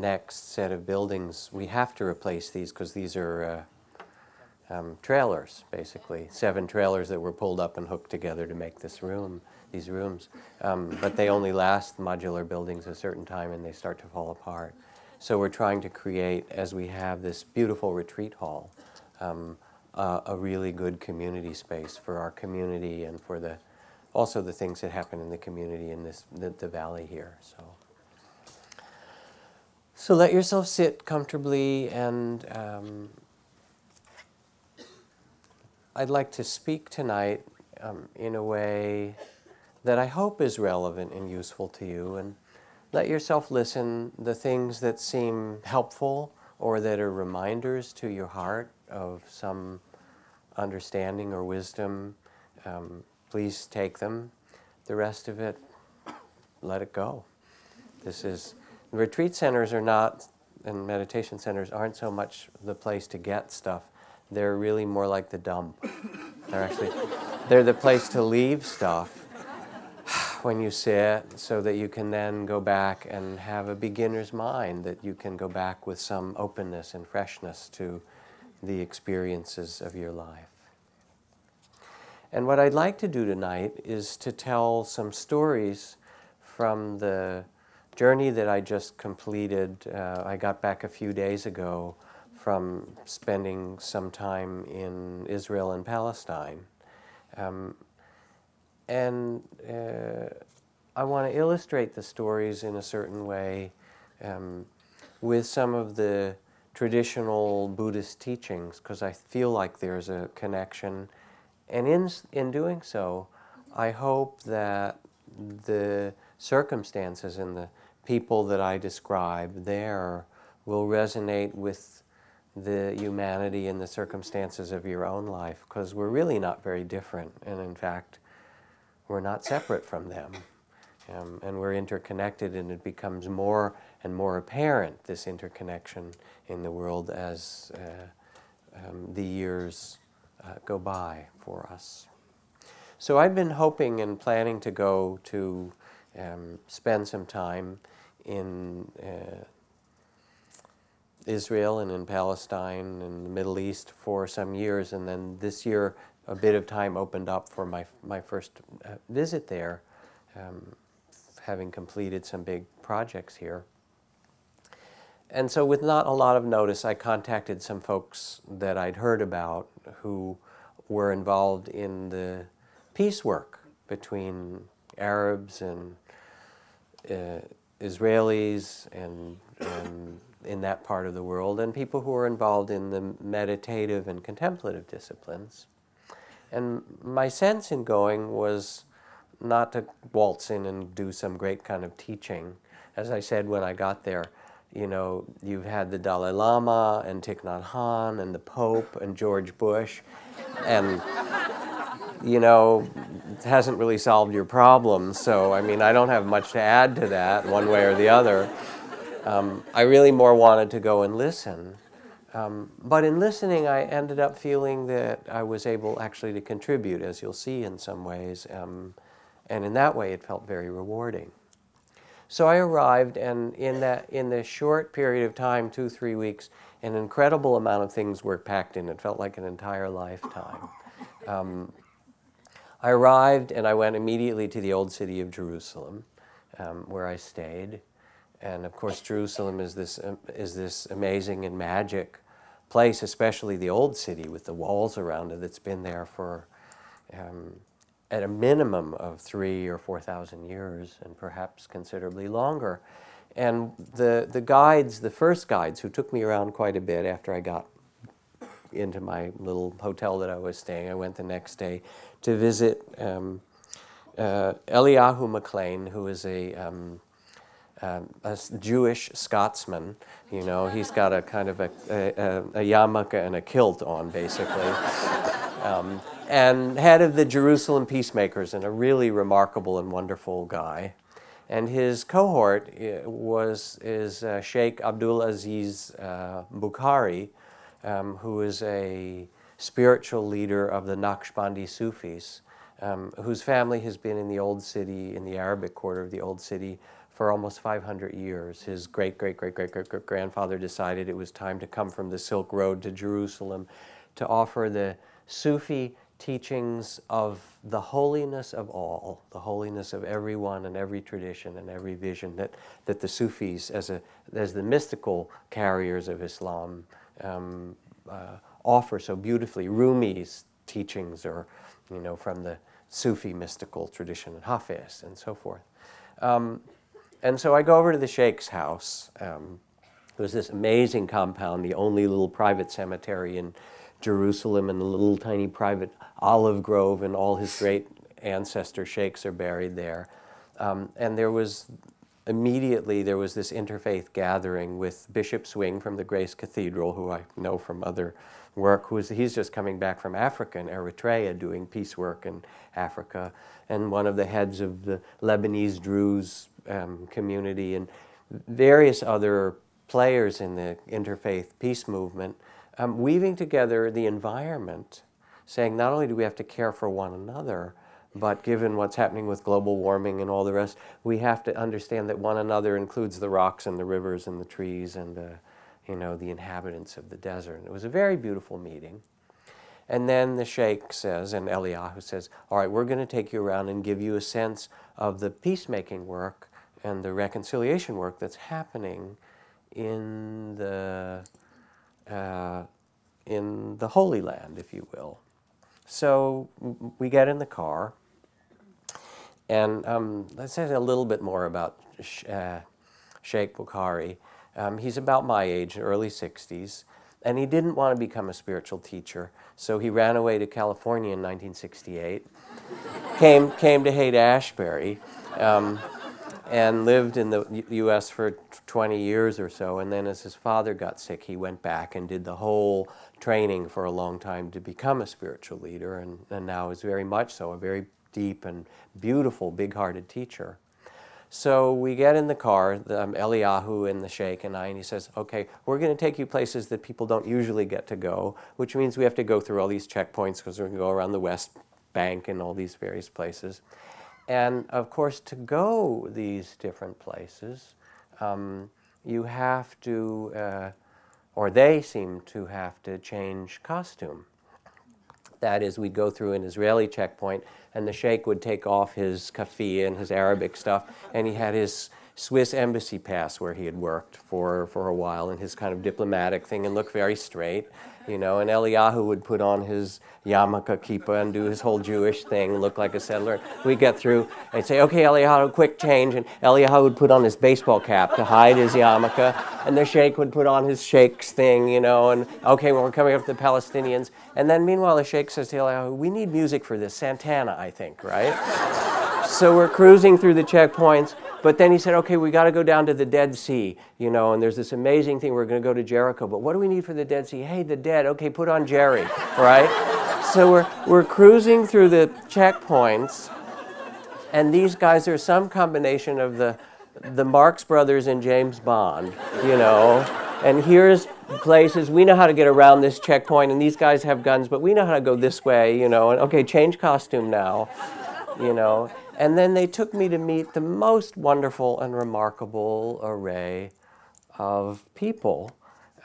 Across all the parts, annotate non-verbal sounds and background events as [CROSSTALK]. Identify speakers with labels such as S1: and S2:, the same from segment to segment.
S1: next set of buildings, we have to replace these because these are uh, um, trailers, basically. Seven trailers that were pulled up and hooked together to make this room, these rooms. Um, but they only last modular buildings a certain time and they start to fall apart. So we're trying to create, as we have this beautiful retreat hall, um, uh, a really good community space for our community and for the also the things that happen in the community in this the, the valley here. So. So let yourself sit comfortably, and um, I'd like to speak tonight um, in a way that I hope is relevant and useful to you. And let yourself listen the things that seem helpful or that are reminders to your heart of some understanding or wisdom. Um, please take them. The rest of it, let it go. This is retreat centers are not, and meditation centers aren't so much the place to get stuff. They're really more like the dump. They're actually, they're the place to leave stuff [SIGHS] when you sit so that you can then go back and have a beginner's mind, that you can go back with some openness and freshness to the experiences of your life. And what I'd like to do tonight is to tell some stories from the journey that I just completed. Uh, I got back a few days ago from spending some time in Israel and Palestine. Um, and uh, I want to illustrate the stories in a certain way um, with some of the traditional Buddhist teachings because I feel like there's a connection and in, in doing so, I hope that the circumstances and the people that I describe there will resonate with the humanity and the circumstances of your own life because we're really not very different. And in fact, we're not separate from them. Um, and we're interconnected, and it becomes more and more apparent, this interconnection in the world, as uh, um, the years uh, go by for us. So I've been hoping and planning to go to um, spend some time in uh, Israel and in Palestine and the Middle East for some years, and then this year a bit of time opened up for my my first uh, visit there, um, having completed some big projects here. And so, with not a lot of notice, I contacted some folks that I'd heard about who were involved in the peace work between Arabs and Uh, Israelis and, and, in that part of the world, and people who are involved in the meditative and contemplative disciplines. And my sense in going was not to waltz in and do some great kind of teaching. As I said when I got there, you know, you've had the Dalai Lama and Thich Nhat Hanh and the Pope and George Bush, and you know, hasn't really solved your problems. So, I mean, I don't have much to add to that one way or the other. Um, I really more wanted to go and listen. Um, but in listening, I ended up feeling that I was able actually to contribute, as you'll see in some ways. Um, and in that way, it felt very rewarding. So I arrived, and in that in this short period of time, two three weeks, an incredible amount of things were packed in. It felt like an entire lifetime. Um, I arrived, and I went immediately to the old city of Jerusalem, um, where I stayed. And of course, Jerusalem is this um, is this amazing and magic place, especially the old city with the walls around it that's been there for um, at a minimum of three or four thousand years, and perhaps considerably longer. And the, the guides, the first guides who took me around quite a bit after I got into my little hotel that I was staying, I went the next day to visit um, uh, Eliyahu McLean, who is a, um, um, a Jewish Scotsman. You know, he's got a kind of a, a, a yarmulke and a kilt on, basically. [LAUGHS] Um, and head of the Jerusalem Peacemakers, and a really remarkable and wonderful guy. And his cohort uh, was is uh, Sheikh Abdul Aziz uh, Bukhari, um, who is a spiritual leader of the Naqshbandi Sufis, um, whose family has been in the Old City, in the Arabic quarter of the Old City, for almost 500 years. His great great great great great grandfather decided it was time to come from the Silk Road to Jerusalem to offer the Sufi teachings of the holiness of all, the holiness of everyone and every tradition and every vision that, that the Sufis, as, a, as the mystical carriers of Islam, um, uh, offer so beautifully. Rumi's teachings or, you know, from the Sufi mystical tradition and Hafiz and so forth. Um, and so I go over to the Sheikh's house. Um, it was this amazing compound, the only little private cemetery in Jerusalem, and the little tiny private olive grove, and all his great ancestor sheikhs are buried there. Um, and there was immediately there was this interfaith gathering with Bishop Swing from the Grace Cathedral, who I know from other work. Who is he's just coming back from Africa and Eritrea doing peace work in Africa, and one of the heads of the Lebanese Druze um, community, and various other players in the interfaith peace movement, um, weaving together the environment, saying not only do we have to care for one another, but given what's happening with global warming and all the rest, we have to understand that one another includes the rocks and the rivers and the trees and the, you know, the inhabitants of the desert. And it was a very beautiful meeting. And then the sheikh says, and Eliyahu says, all right, we're going to take you around and give you a sense of the peacemaking work and the reconciliation work that's happening in the, uh, in the Holy Land, if you will. So we get in the car, and um, let's say a little bit more about uh, Sheikh Bukhari. Um, he's about my age, early 60s, and he didn't want to become a spiritual teacher, so he ran away to California in 1968, came, came to Haight Ashbury, um, and lived in the U- U.S. for 20 years or so. And then, as his father got sick, he went back and did the whole training for a long time to become a spiritual leader, and, and now is very much so a very deep and beautiful, big hearted teacher. So we get in the car, the, um, Eliyahu and the Sheikh and I, and he says, Okay, we're going to take you places that people don't usually get to go, which means we have to go through all these checkpoints because we're going to go around the West Bank and all these various places. And of course, to go these different places, um, you have to, uh, or they seem to have to change costume. That is, we'd go through an Israeli checkpoint, and the sheikh would take off his keffiyeh and his Arabic stuff, and he had his Swiss embassy pass where he had worked for, for a while and his kind of diplomatic thing and look very straight you know, and Eliyahu would put on his yarmulke kippah and do his whole Jewish thing, look like a settler. We get through and say, okay, Eliyahu, quick change. And Eliyahu would put on his baseball cap to hide his yarmulke, and the sheikh would put on his sheikh's thing, you know, and okay, well, we're coming up to the Palestinians. And then meanwhile, the sheikh says to Eliyahu, we need music for this, Santana, I think, right? so we're cruising through the checkpoints. But then he said, okay, we got to go down to the Dead Sea, you know, and there's this amazing thing. We're going to go to Jericho. But what do we need for the Dead Sea? Hey, the dead. Okay, put on Jerry, [LAUGHS] right? so we're, we're cruising through the checkpoints, and these guys are some combination of the, the Marx Brothers and James Bond, you know. And here's places we know how to get around this checkpoint, and these guys have guns, but we know how to go this way, you know. And okay, change costume now, you know. And then they took me to meet the most wonderful and remarkable array of people.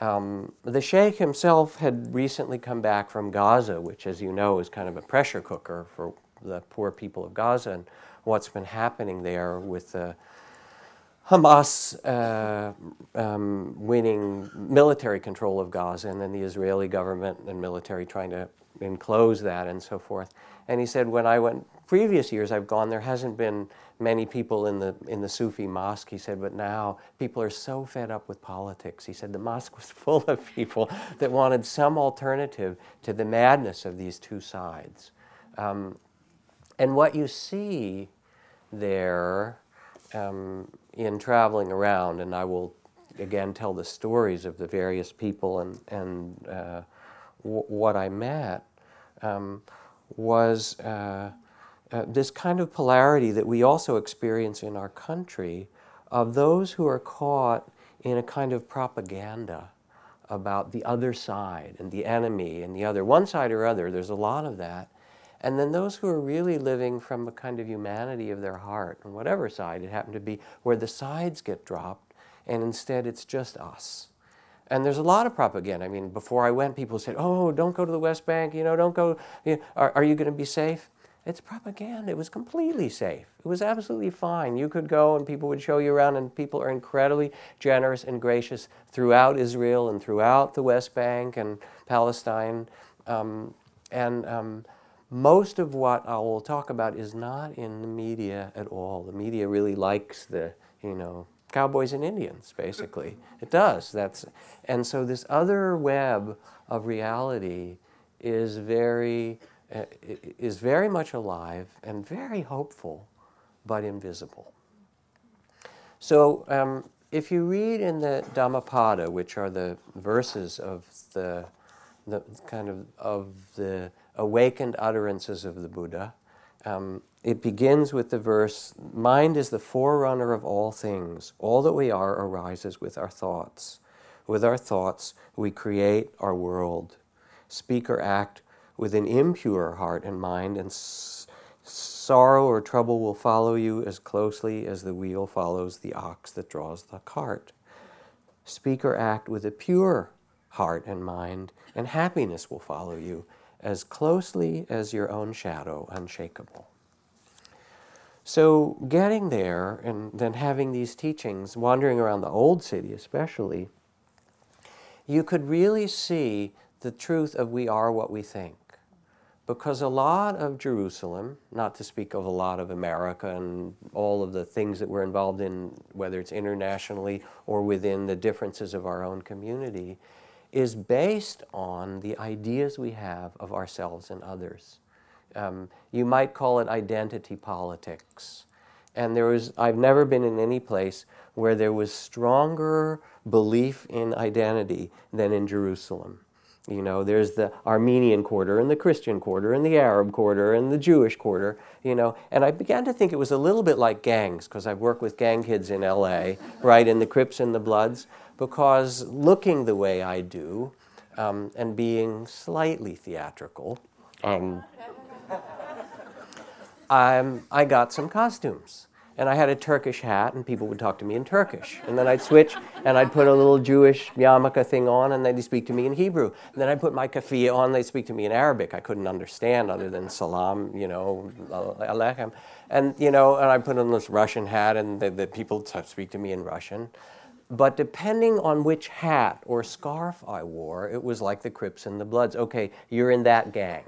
S1: Um, the Sheikh himself had recently come back from Gaza, which, as you know, is kind of a pressure cooker for the poor people of Gaza and what's been happening there with the Hamas uh, um, winning military control of Gaza and then the Israeli government and military trying to enclose that and so forth. And he said, when I went previous years I've gone, there hasn't been many people in the in the Sufi mosque. He said, but now people are so fed up with politics. He said the mosque was [LAUGHS] full of people that wanted some alternative to the madness of these two sides. Um, and what you see there um, in traveling around, and I will again tell the stories of the various people and and uh, what I met um, was. Uh, uh, this kind of polarity that we also experience in our country of those who are caught in a kind of propaganda about the other side and the enemy and the other, one side or other, there's a lot of that. And then those who are really living from a kind of humanity of their heart, on whatever side it happened to be, where the sides get dropped, and instead it's just us. And there's a lot of propaganda. I mean, before I went, people said, "Oh, don't go to the West Bank. You know, don't go. You know, are, are you going to be safe?" It's propaganda. It was completely safe. It was absolutely fine. You could go, and people would show you around, and people are incredibly generous and gracious throughout Israel and throughout the West Bank and Palestine. Um, and um, most of what I will talk about is not in the media at all. The media really likes the, you know, cowboys and Indians, basically. It does. That's, and so this other web of reality is very, is very much alive and very hopeful, but invisible. So um, if you read in the Dhammapada, which are the verses of the, the kind of of the awakened utterances of the Buddha, um, it begins with the verse Mind is the forerunner of all things. All that we are arises with our thoughts. With our thoughts, we create our world. Speak or act with an impure heart and mind, and s- sorrow or trouble will follow you as closely as the wheel follows the ox that draws the cart. Speak or act with a pure heart and mind, and happiness will follow you as closely as your own shadow, unshakable. So, getting there and then having these teachings, wandering around the old city especially, you could really see the truth of we are what we think. Because a lot of Jerusalem, not to speak of a lot of America and all of the things that we're involved in, whether it's internationally or within the differences of our own community, is based on the ideas we have of ourselves and others. Um, you might call it identity politics. And there was, I've never been in any place where there was stronger belief in identity than in Jerusalem. You know, there's the Armenian quarter and the Christian quarter and the Arab quarter and the Jewish quarter, you know. And I began to think it was a little bit like gangs because I've worked with gang kids in LA, [LAUGHS] right, in the Crips and the Bloods because looking the way I do um, and being slightly theatrical, um, [LAUGHS] I got some costumes. And I had a Turkish hat, and people would talk to me in Turkish. And then I'd switch, and I'd put a little Jewish yarmulke thing on, and they'd speak to me in Hebrew. And then I'd put my keffiyeh on, they'd speak to me in Arabic. I couldn't understand other than salam, you know, alechem. And, you know, and I put on this Russian hat, and the, the people speak to me in Russian. But depending on which hat or scarf I wore, it was like the Crips and the Bloods. Okay, you're in that gang,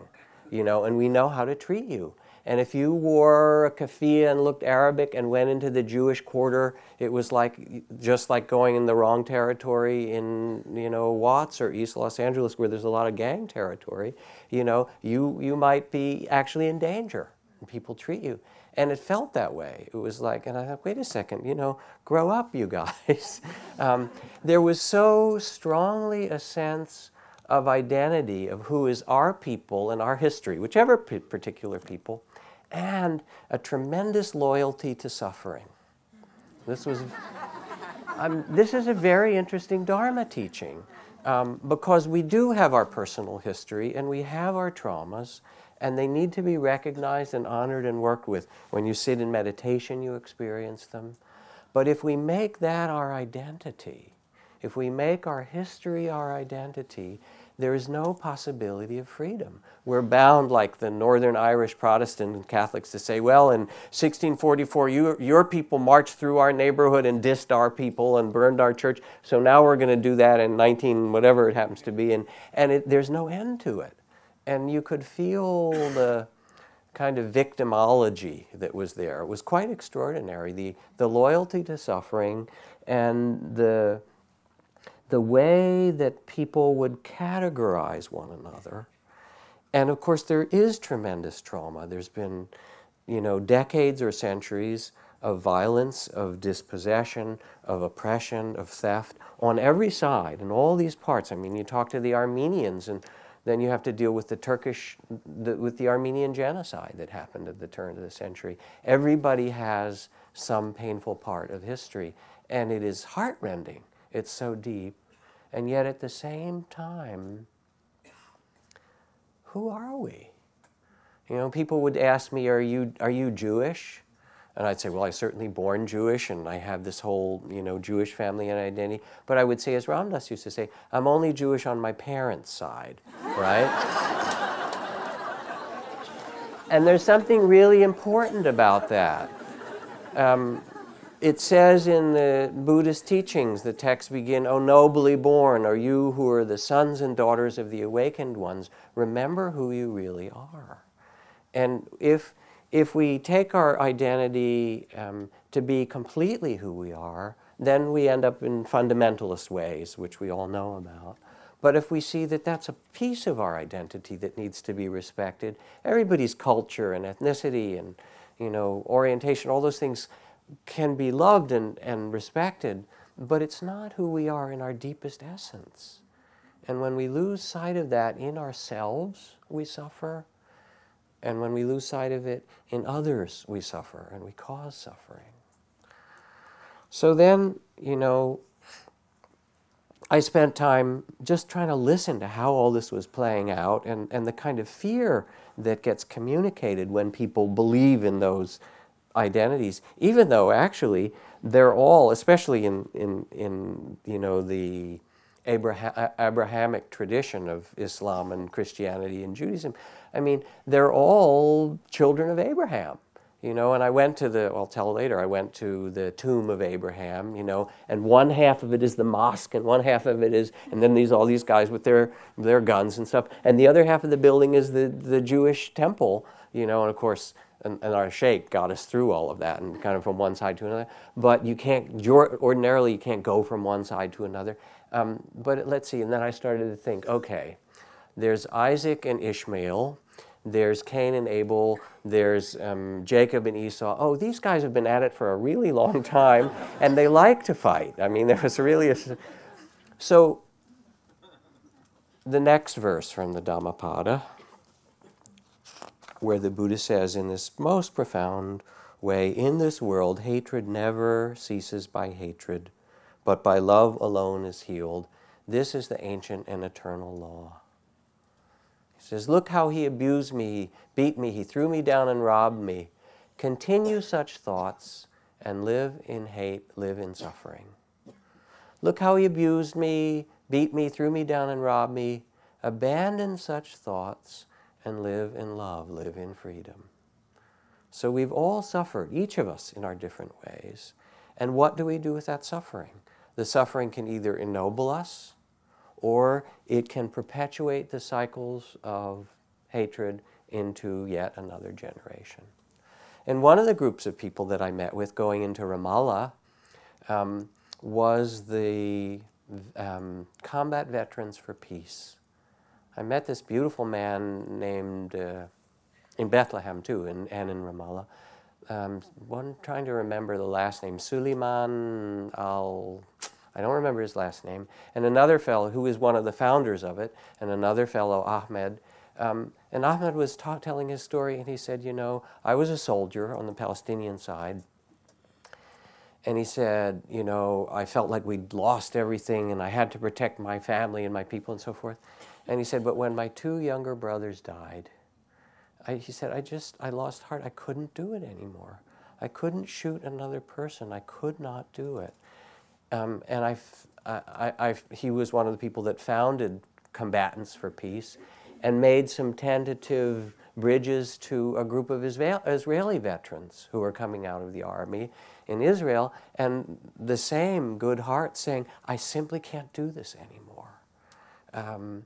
S1: you know, and we know how to treat you. And if you wore a keffiyeh and looked Arabic and went into the Jewish quarter, it was like just like going in the wrong territory in you know Watts or East Los Angeles, where there's a lot of gang territory. You know, you you might be actually in danger, people treat you. And it felt that way. It was like, and I thought, wait a second, you know, grow up, you [LAUGHS] guys. um, there was so strongly a sense of identity of who is our people and our history, whichever particular people, and a tremendous loyalty to suffering. This was, um, this is a very interesting Dharma teaching um, because we do have our personal history and we have our traumas, and they need to be recognized and honored and worked with. When you sit in meditation, you experience them. But if we make that our identity, if we make our history our identity, there is no possibility of freedom. We're bound, like the Northern Irish Protestant and Catholics, to say, well, in 1644, you, your people marched through our neighborhood and dissed our people and burned our church, so now we're going to do that in 19, whatever it happens to be. And, and it, there's no end to it and you could feel the kind of victimology that was there. It was quite extraordinary. The, the loyalty to suffering and the, the way that people would categorize one another. And of course, there is tremendous trauma. There's been, you know, decades or centuries of violence, of dispossession, of oppression, of theft on every side in all these parts. I mean, you talk to the Armenians and then you have to deal with the Turkish, the, with the Armenian genocide that happened at the turn of the century. Everybody has some painful part of history, and it is heartrending. It's so deep. And yet at the same time, who are we? You know, people would ask me, "Are you are you Jewish?" And I'd say, "Well, I certainly born Jewish, and I have this whole you know Jewish family and identity." But I would say, as Ram Dass used to say, "I'm only Jewish on my parents' side," right? [LAUGHS] and there's something really important about that. Um, it says in the Buddhist teachings, the texts begin, O nobly born, are you who are the sons and daughters of the awakened ones, remember who you really are. And if, if we take our identity um, to be completely who we are, then we end up in fundamentalist ways, which we all know about. But if we see that that's a piece of our identity that needs to be respected, everybody's culture and ethnicity and you know orientation, all those things can be loved and, and respected, but it's not who we are in our deepest essence. And when we lose sight of that in ourselves, we suffer. And when we lose sight of it in others, we suffer and we cause suffering. So then, you know, I spent time just trying to listen to how all this was playing out and, and the kind of fear that gets communicated when people believe in those identities, even though actually they're all, especially in, in, in you know, the Abraham, Abrahamic tradition of Islam and Christianity and Judaism, I mean, they're all children of Abraham. You know, and I went to the, I'll tell later, I went to the tomb of Abraham, you know, and one half of it is the mosque and one half of it is, and then these, all these guys with their, their guns and stuff. And the other half of the building is the, the Jewish temple, you know, and of course, and, and, our sheikh got us through all of that and kind of from one side to another. But you can't, ordinarily, you can't go from one side to another. Um, but let's see, and then I started to think okay, there's Isaac and Ishmael, there's Cain and Abel, there's um, Jacob and Esau. Oh, these guys have been at it for a really long time and they like to fight. I mean, [LAUGHS] there was really a. So, the next verse from the Dhammapada where the Buddha says, in this most profound way, in this world, hatred never ceases by hatred, but by love alone is healed. This is the ancient and eternal law. He says, Look how he abused me, he beat me, he threw me down and robbed me. Continue such thoughts and live in hate, live in suffering. Look how he abused me, beat me, threw me down and robbed me. Abandon such thoughts and live in love, live in freedom. So we've all suffered, each of us in our different ways. And what do we do with that suffering? The suffering can either ennoble us or it can perpetuate the cycles of hatred into yet another generation. And one of the groups of people that I met with going into Ramallah um, was the um, Combat Veterans for Peace. I met this beautiful man named, uh, in Bethlehem too, in, and in Ramallah. Um, one trying to remember the last name, Suleiman al, I don't remember his last name, and another fellow who is one of the founders of it, and another fellow, Ahmed. Um, and Ahmed was ta- telling his story, and he said, You know, I was a soldier on the Palestinian side. And he said, You know, I felt like we'd lost everything, and I had to protect my family and my people and so forth. And he said, But when my two younger brothers died, I, he said, I just, I lost heart. I couldn't do it anymore. I couldn't shoot another person. I could not do it. Um, and I, I, I, he was one of the people that founded Combatants for Peace and made some tentative bridges to a group of Israeli veterans who were coming out of the army in Israel, and the same good heart saying, I simply can't do this anymore. Um,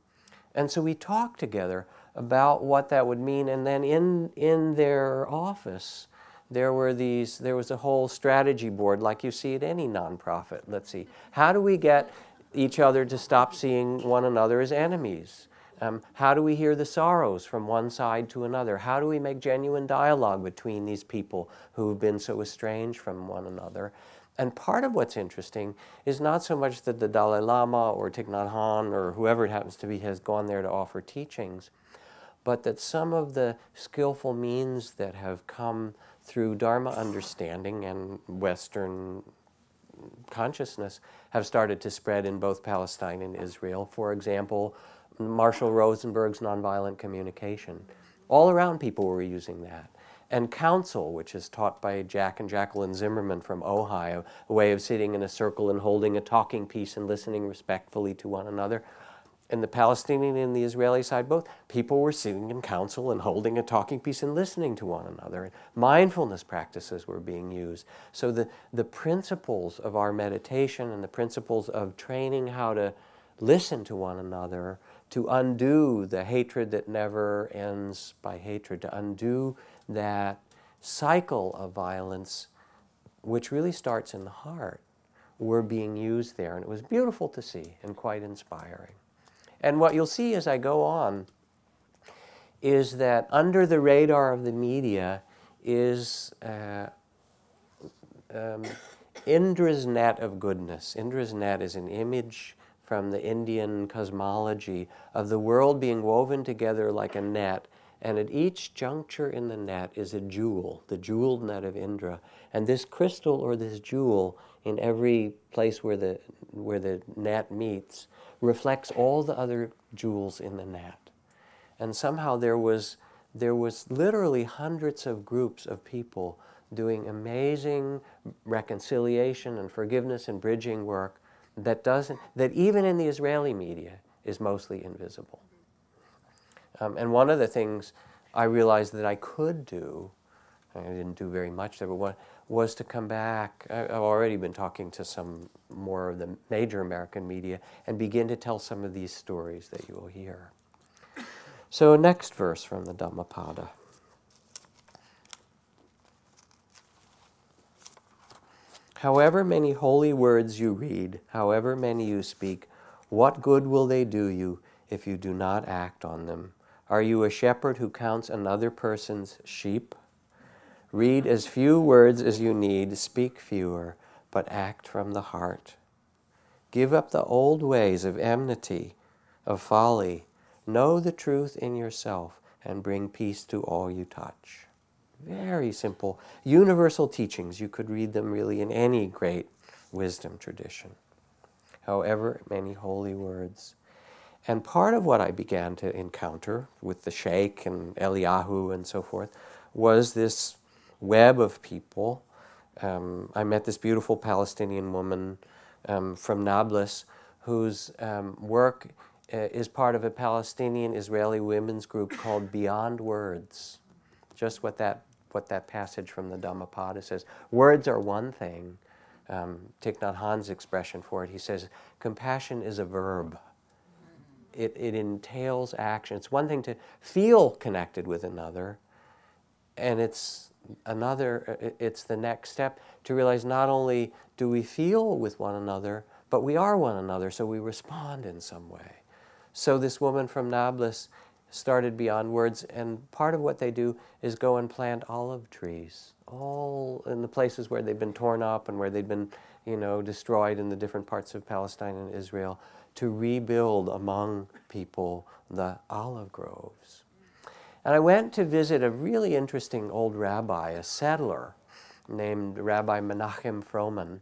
S1: and so we talked together about what that would mean. And then in, in their office, there were these, there was a whole strategy board like you see at any nonprofit. Let's see, how do we get each other to stop seeing one another as enemies? Um, how do we hear the sorrows from one side to another? How do we make genuine dialogue between these people who have been so estranged from one another? And part of what's interesting is not so much that the Dalai Lama or Thich Nhat Hanh or whoever it happens to be has gone there to offer teachings, but that some of the skillful means that have come through Dharma understanding and Western consciousness have started to spread in both Palestine and Israel. For example, Marshall Rosenberg's nonviolent communication All around people were using that. And council, which is taught by Jack and Jacqueline Zimmerman from Ohio, a way of sitting in a circle and holding a talking piece and listening respectfully to one another. And the Palestinian and the Israeli side both, people were sitting in council and holding a talking piece and listening to one another. And mindfulness practices were being used. So the, the principles of our meditation and the principles of training how to listen to one another, to undo the hatred that never ends by hatred, to undo that cycle of violence, which really starts in the heart, were being used there. And it was beautiful to see and quite inspiring. And what you'll see as I go on is that under the radar of the media is uh, um, Indra's net of goodness. Indra's net is an image from the Indian cosmology of the world being woven together like a net, and at each juncture in the net is a jewel, the jeweled net of Indra. And this crystal or this jewel in every place where the, where the net meets reflects all the other jewels in the net. And somehow there was, there was literally hundreds of groups of people doing amazing reconciliation and forgiveness and bridging work that doesn't, that even in the Israeli media is mostly invisible. Um, and one of the things I realized that I could do, I didn't do very much there, but one, was to come back. I've already been talking to some more of the major American media and begin to tell some of these stories that you will hear. So, next verse from the Dhammapada. However many holy words you read, however many you speak, what good will they do you if you do not act on them? Are you a shepherd who counts another person's sheep? Read as few words as you need, speak fewer, but act from the heart. Give up the old ways of enmity, of folly. Know the truth in yourself and bring peace to all you touch. Very simple, universal teachings. You could read them really in any great wisdom tradition. However, many holy words. And part of what I began to encounter with the Sheikh and Eliyahu and so forth was this web of people. Um, I met this beautiful Palestinian woman um, from Nablus whose um, work uh, is part of a Palestinian Israeli women's group called Beyond Words. Just what that, what that passage from the Dhammapada says. Words are one thing. Um, Thich Nhat Hanh's expression for it, he says, compassion is a verb. It, it entails action. It's one thing to feel connected with another, and it's another, it's the next step to realize not only do we feel with one another, but we are one another, so we respond in some way. So this woman from Nablus started Beyond Words, and part of what they do is go and plant olive trees, all in the places where they've been torn up and where they've been, you know, destroyed in the different parts of Palestine and Israel, to rebuild among people the olive groves. And I went to visit a really interesting old rabbi, a settler named Rabbi Menachem Froman.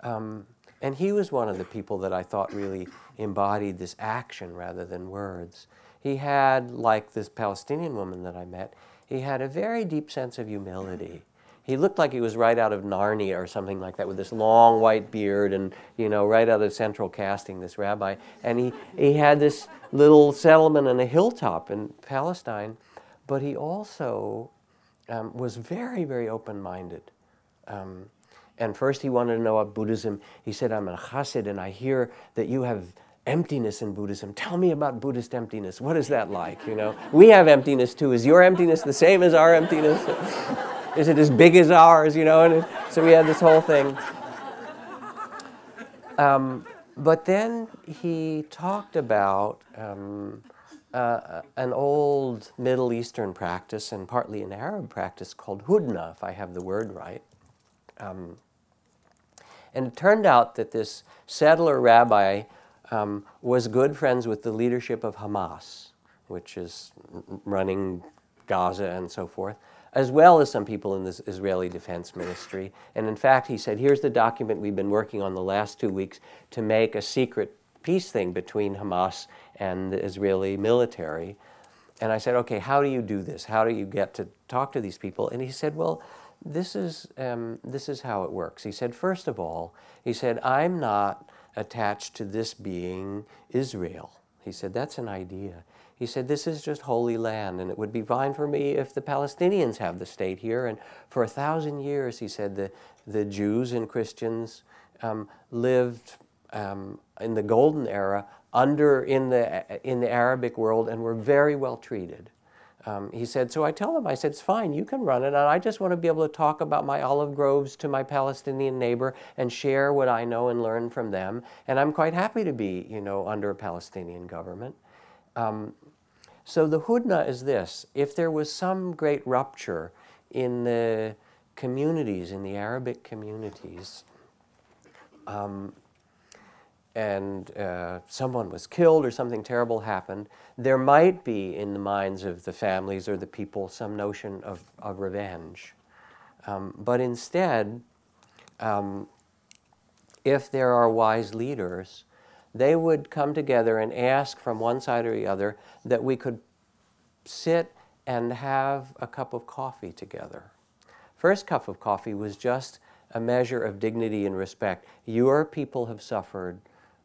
S1: Um, and he was one of the people that I thought really embodied this action rather than words. He had, like this Palestinian woman that I met, he had a very deep sense of humility he looked like he was right out of Narnia or something like that with this long white beard and, you know, right out of central casting, this rabbi. And he, he had this little settlement on a hilltop in Palestine, but he also um, was very, very open minded. Um, and first he wanted to know about Buddhism. He said, I'm a chassid and I hear that you have emptiness in Buddhism. Tell me about Buddhist emptiness. What is that like? You know, we have emptiness too. Is your emptiness the same as our emptiness? [LAUGHS] Is it as big as ours? You know, and so we had this whole thing. Um, but then he talked about um, uh, an old Middle Eastern practice and partly an Arab practice called hudna, if I have the word right. Um, and it turned out that this settler rabbi um, was good friends with the leadership of Hamas, which is running Gaza and so forth as well as some people in the Israeli Defense Ministry. And in fact, he said, here's the document we've been working on the last two weeks to make a secret peace thing between Hamas and the Israeli military. and I said, okay, how do you do this? How do you get to talk to these people? And he said, well, this is, um, this is how it works. He said, first of all, he said, I'm not attached to this being Israel. He said, that's an idea. He said, This is just holy land, and it would be fine for me if the Palestinians have the state here. And for a thousand years, he said, the, the Jews and Christians um, lived um, in the golden era under in the, in the Arabic world and were very well treated. Um, he said, so I tell him, I said, it's fine, you can run it. And I just want to be able to talk about my olive groves to my Palestinian neighbor and share what I know and learn from them. And I'm quite happy to be, you know, under a Palestinian government. Um, so the hudna is this if there was some great rupture in the communities, in the Arabic communities, um, and uh, someone was killed or something terrible happened, there might be in the minds of the families or the people some notion of, of revenge. Um, but instead, um, if there are wise leaders, they would come together and ask from one side or the other that we could sit and have a cup of coffee together. First cup of coffee was just a measure of dignity and respect. Your people have suffered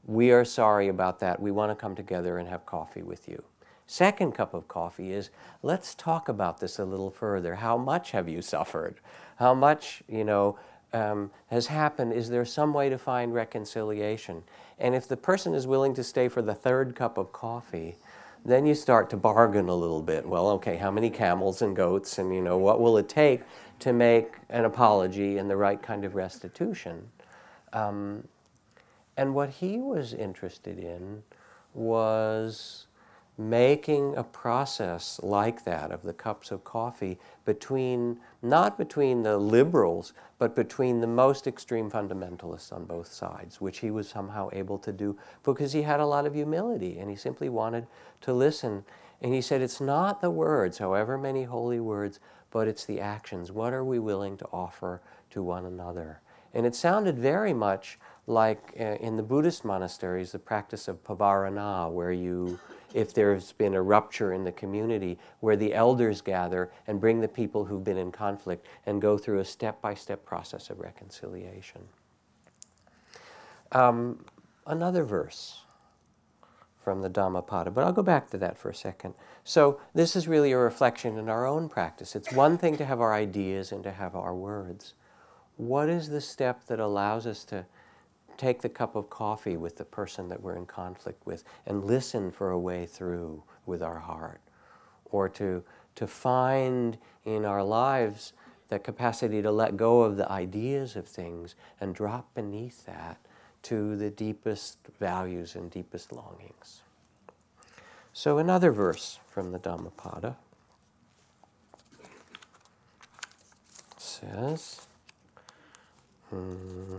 S1: we are sorry about that. We want to come together and have coffee with you. Second cup of coffee is let's talk about this a little further. How much have you suffered? How much, you know, um, has happened? Is there some way to find reconciliation? And if the person is willing to stay for the third cup of coffee, then you start to bargain a little bit. Well, okay, how many camels and goats, and you know, what will it take to make an apology and the right kind of restitution? Um, and what he was interested in was making a process like that of the cups of coffee between, not between the liberals, but between the most extreme fundamentalists on both sides, which he was somehow able to do because he had a lot of humility and he simply wanted to listen. And he said, It's not the words, however many holy words, but it's the actions. What are we willing to offer to one another? And it sounded very much like uh, in the Buddhist monasteries, the practice of pavarana, where you, if there's been a rupture in the community, where the elders gather and bring the people who've been in conflict and go through a step by step process of reconciliation. Um, another verse from the Dhammapada, but I'll go back to that for a second. So, this is really a reflection in our own practice. It's one thing to have our ideas and to have our words. What is the step that allows us to take the cup of coffee with the person that we're in conflict with and listen for a way through with our heart. Or to, to find in our lives that capacity to let go of the ideas of things and drop beneath that to the deepest values and deepest longings. So, another verse from the Dhammapada says, hmm,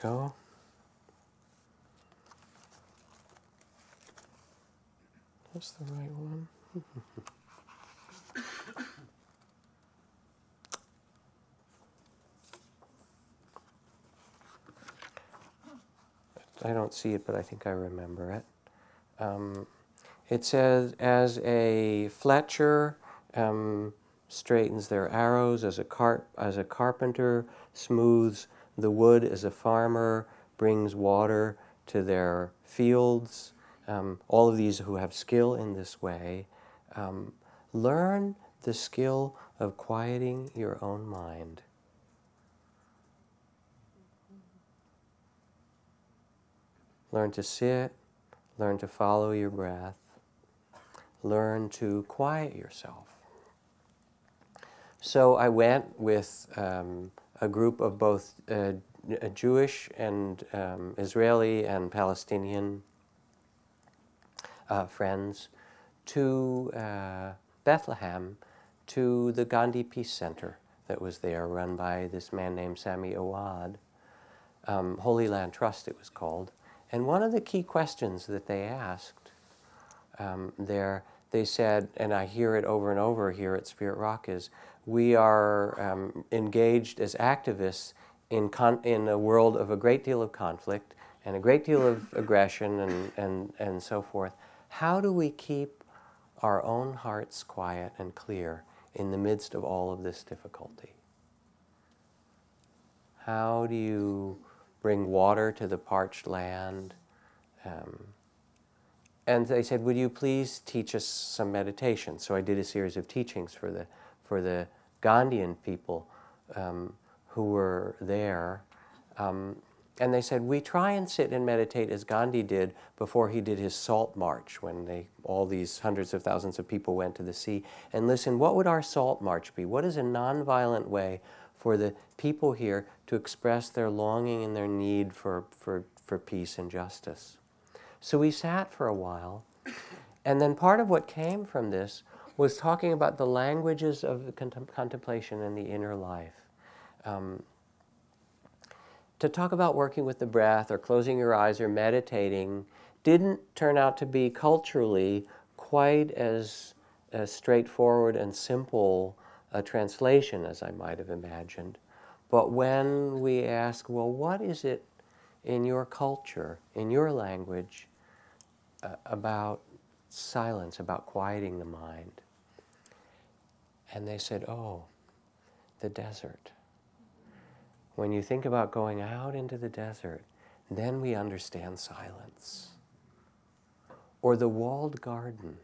S1: go. That's the right one. [LAUGHS] I don't see it, but I think I remember it. Um, it says, as a Fletcher um, straightens their arrows, as a, carp- as a carpenter smooths the wood as a farmer brings water to their fields. Um, all of these who have skill in this way, um, learn the skill of quieting your own mind. Learn to sit, learn to follow your breath, learn to quiet yourself. So I went with um, a group of both uh, Jewish and um, Israeli and Palestinian uh, friends to uh, Bethlehem to the Gandhi Peace Center that was there, run by this man named Sami Awad. Um, Holy Land Trust, it was called. And one of the key questions that they asked um, there, they said, and I hear it over and over here at Spirit Rock, is we are um, engaged as activists in, con- in a world of a great deal of conflict and a great deal of [LAUGHS] aggression and, and, and so forth. how do we keep our own hearts quiet and clear in the midst of all of this difficulty? How do you bring water to the parched land? Um, and they said, "Would you please teach us some meditation?" So I did a series of teachings for the for the Gandhian people um, who were there, um, and they said, "We try and sit and meditate as Gandhi did before he did his salt march, when they all these hundreds of thousands of people went to the sea. And listen, what would our salt march be? What is a nonviolent way for the people here to express their longing and their need for for for peace and justice?" So we sat for a while, and then part of what came from this was talking about the languages of the contem- contemplation and the inner life. Um, to talk about working with the breath or closing your eyes or meditating didn't turn out to be culturally quite as, as straightforward and simple a translation as I might have imagined. But when we ask, well, what is it in your culture, in your language, uh, about silence, about quieting the mind. And they said, Oh, the desert. When you think about going out into the desert, then we understand silence. Or the walled garden.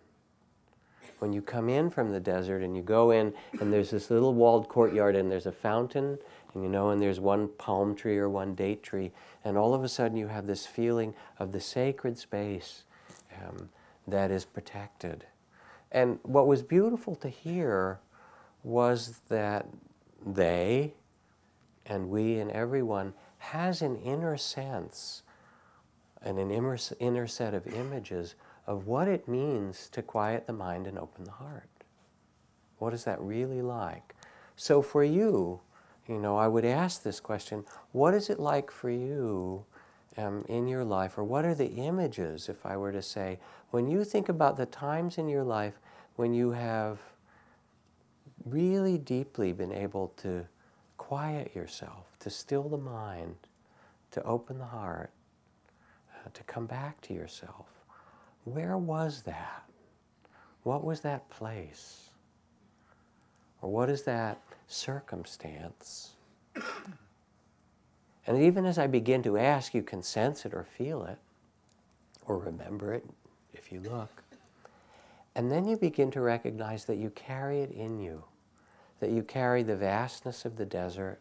S1: When you come in from the desert and you go in, and there's this little walled courtyard, and there's a fountain, and you know, and there's one palm tree or one date tree, and all of a sudden you have this feeling of the sacred space um, that is protected. And what was beautiful to hear was that they and we and everyone has an inner sense and an inner, inner set of images of what it means to quiet the mind and open the heart. What is that really like? So for you, you know, I would ask this question what is it like for you um, in your life, or what are the images, if I were to say, when you think about the times in your life when you have really deeply been able to quiet yourself, to still the mind, to open the heart, uh, to come back to yourself. Where was that? What was that place? Or what is that circumstance? And even as I begin to ask, you can sense it or feel it or remember it if you look. And then you begin to recognize that you carry it in you, that you carry the vastness of the desert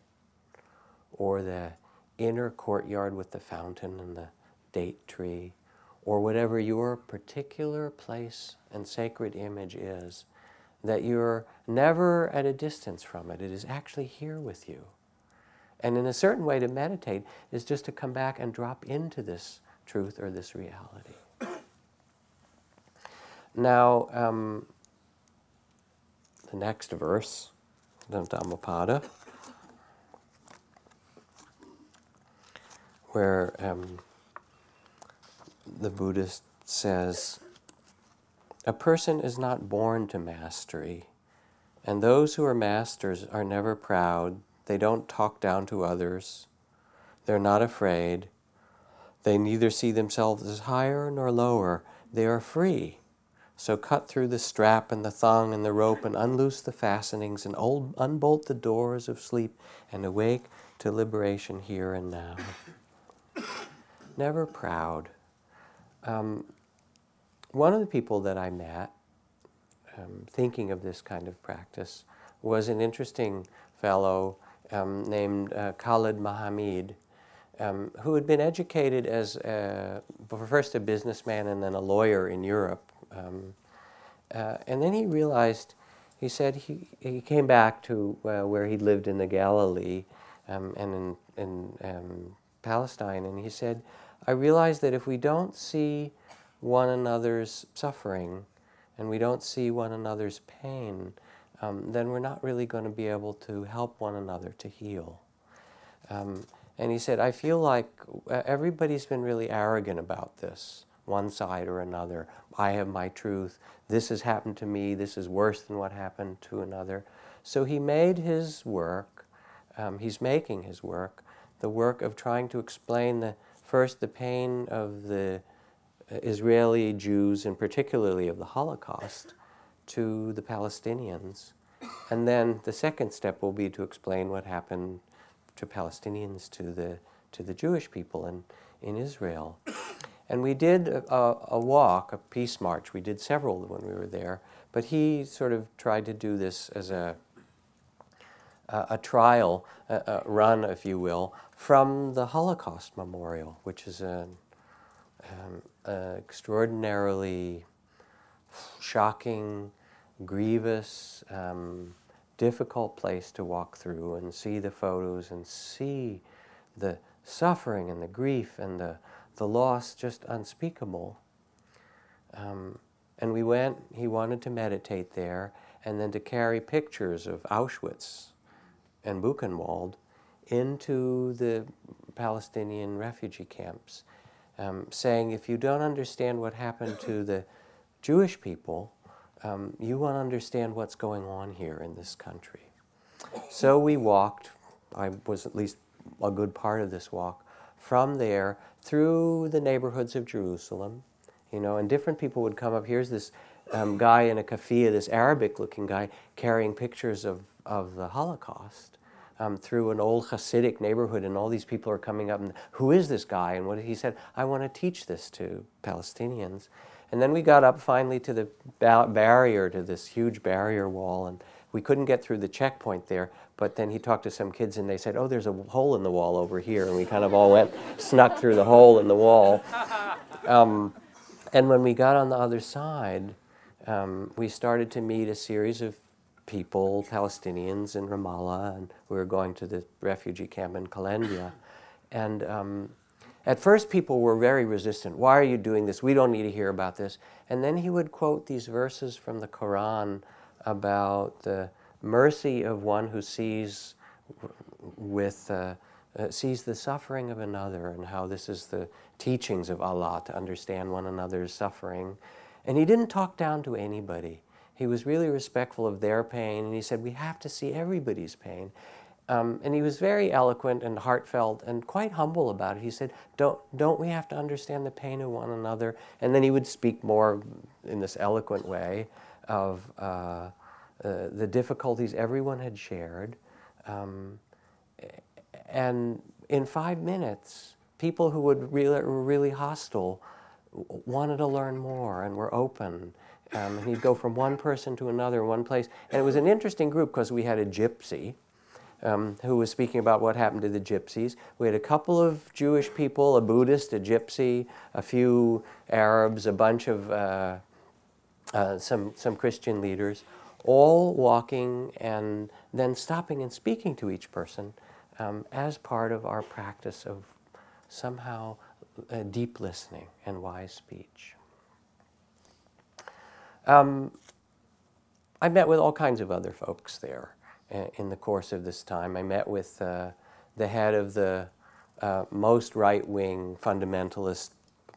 S1: or the inner courtyard with the fountain and the date tree or whatever your particular place and sacred image is, that you're never at a distance from it. It is actually here with you. And in a certain way, to meditate is just to come back and drop into this truth or this reality. Now, um, the next verse, the Dhammapada, where um, the Buddhist says, A person is not born to mastery, and those who are masters are never proud they don't talk down to others. They're not afraid. They neither see themselves as higher nor lower. They are free. So cut through the strap and the thong and the rope and unloose the fastenings and unbolt the doors of sleep and awake to liberation here and now. Never proud. Um, one of the people that I met, um, thinking of this kind of practice, was an interesting fellow um, named uh, Khalid Mahamid, um, who had been educated as a, first a businessman and then a lawyer in Europe. Um, uh, and then he realized, he said he, he came back to uh, where he lived in the Galilee um, and in, in um, Palestine, and he said, I realized that if we don't see one another's suffering and we don't see one another's pain, um, then we're not really going to be able to help one another to heal. Um, and he said, I feel like uh, everybody's been really arrogant about this, one side or another. I have my truth. This has happened to me. This is worse than what happened to another. So he made his work, um, he's making his work, the work of trying to explain the, first the pain of the Israeli Jews, and particularly of the Holocaust, to the Palestinians. And then the second step will be to explain what happened to Palestinians, to the, to the Jewish people in, in Israel. And we did a, a, walk, a peace march. We did several when we were there. But he sort of tried to do this as a, a, a trial a, run, if you will, from the Holocaust Memorial, which is an, um, extraordinarily shocking, grievous, um, difficult place to walk through and see the photos and see the suffering and the grief and the, the loss just unspeakable. Um, and we went, he wanted to meditate there and then to carry pictures of Auschwitz and Buchenwald into the Palestinian refugee camps, um, saying, if you don't understand what happened to the Jewish people, um, you won't understand what's going on here in this country. So we walked, I was at least a good part of this walk, from there through the neighborhoods of Jerusalem, you know, and different people would come up. Here's this um, guy in a keffiyeh, this Arabic-looking guy, carrying pictures of, of the Holocaust um, through an old Hasidic neighborhood, and all these people are coming up, and who is this guy? And what he said, I want to teach this to Palestinians. And then we got up finally to the ba barrier, to this huge barrier wall, and we couldn't get through the checkpoint there. But then he talked to some kids, and they said, "Oh, there's a hole in the wall over here," and we kind of all went, snuck through the hole in the wall. [LAUGHS] Um, and when we got on the other side, um, we started to meet a series of people, Palestinians in Ramallah, and we were going to the refugee camp in Kalandia. And um, at first, people were very resistant. Why are you doing this? We don't need to hear about this. And then he would quote these verses from the Quran about the mercy of one who sees with uh, uh, sees the suffering of another and how this is the teachings of Allah to understand one another's suffering. And he didn't talk down to anybody. He was really respectful of their pain, and he said, We have to see everybody's pain. Um, and he was very eloquent and heartfelt and quite humble about it. He said, don't, don't we have to understand the pain of one another? And then he would speak more in this eloquent way of uh, uh, the difficulties everyone had shared. Um, and in five minutes, people who would really, were really hostile wanted to learn more and were open. Um, and he'd go from one person to another in one place. And it was an interesting group because we had a gypsy um, who was speaking about what happened to the gypsies. We had a couple of Jewish people, a Buddhist, a gypsy, a few Arabs, a bunch of uh, uh, some, some Christian leaders, all walking and then stopping and speaking to each person um, as part of our practice of somehow uh, deep listening and wise speech. Um, I met with all kinds of other folks there in the course of this time. I met with uh, the head of the uh, most right wing fundamentalist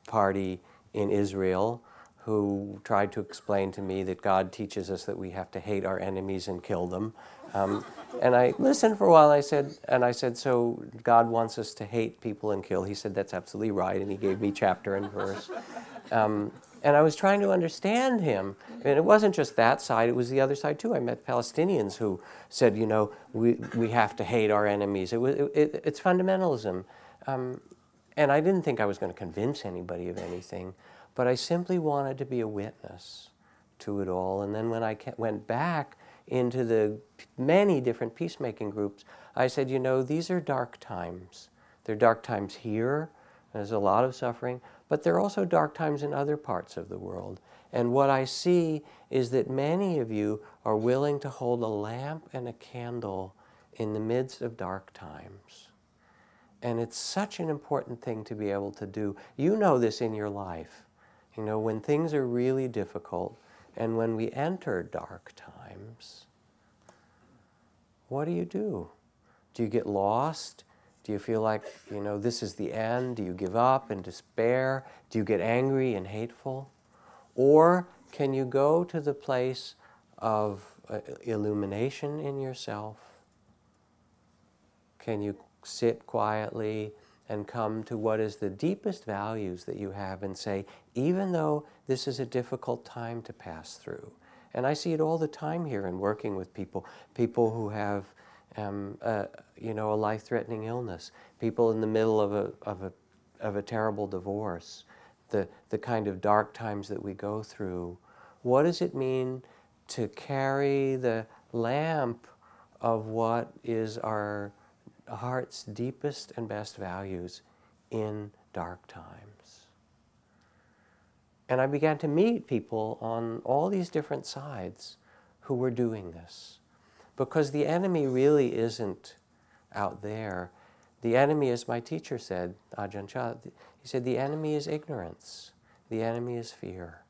S1: party in Israel, who tried to explain to me that God teaches us that we have to hate our enemies and kill them. Um, and I listened for a while. I said, and I said, so God wants us to hate people and kill. He said, that's absolutely right, and he gave me chapter and verse. Um, and I was trying to understand him. And it wasn't just that side, it was the other side too. I met Palestinians who said, you know, we, we have to hate our enemies. It was, it, it, it's fundamentalism. Um, and I didn't think I was going to convince anybody of anything, but I simply wanted to be a witness to it all. And then when I went back into the many different peacemaking groups, I said, you know, these are dark times. They're dark times here. There's a lot of suffering, but there are also dark times in other parts of the world. And what I see is that many of you are willing to hold a lamp and a candle in the midst of dark times. And it's such an important thing to be able to do. You know this in your life. You know, when things are really difficult and when we enter dark times, what do you do? Do you get lost? Do you feel like, you know, this is the end? Do you give up in despair? Do you get angry and hateful? Or can you go to the place of uh, illumination in yourself? Can you sit quietly and come to what is the deepest values that you have and say, even though this is a difficult time to pass through, and I see it all the time here in working with people, people who have, um, a, you know, a life-threatening illness, people in the middle of a, of a, of a terrible divorce, the, the kind of dark times that we go through. What does it mean to carry the lamp of what is our heart's deepest and best values in dark times. And I began to meet people on all these different sides who were doing this. Because the enemy really isn't out there. The enemy, as my teacher said, Ajahn Chah, he said, the enemy is ignorance. The enemy is fear.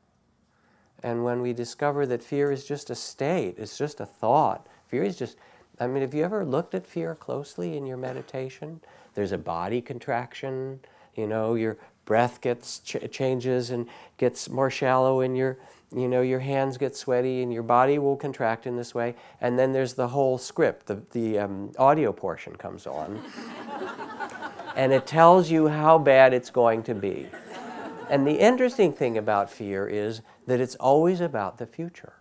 S1: And when we discover that fear is just a state, it's just a thought, fear is just I mean, have you ever looked at fear closely in your meditation? There's a body contraction, you know, your breath gets ch- changes and gets more shallow and your you know your hands get sweaty and your body will contract in this way. And then there's the whole script the, the um, audio portion comes on. [LAUGHS] And it tells you how bad it's going to be. And the interesting thing about fear is that it's always about the future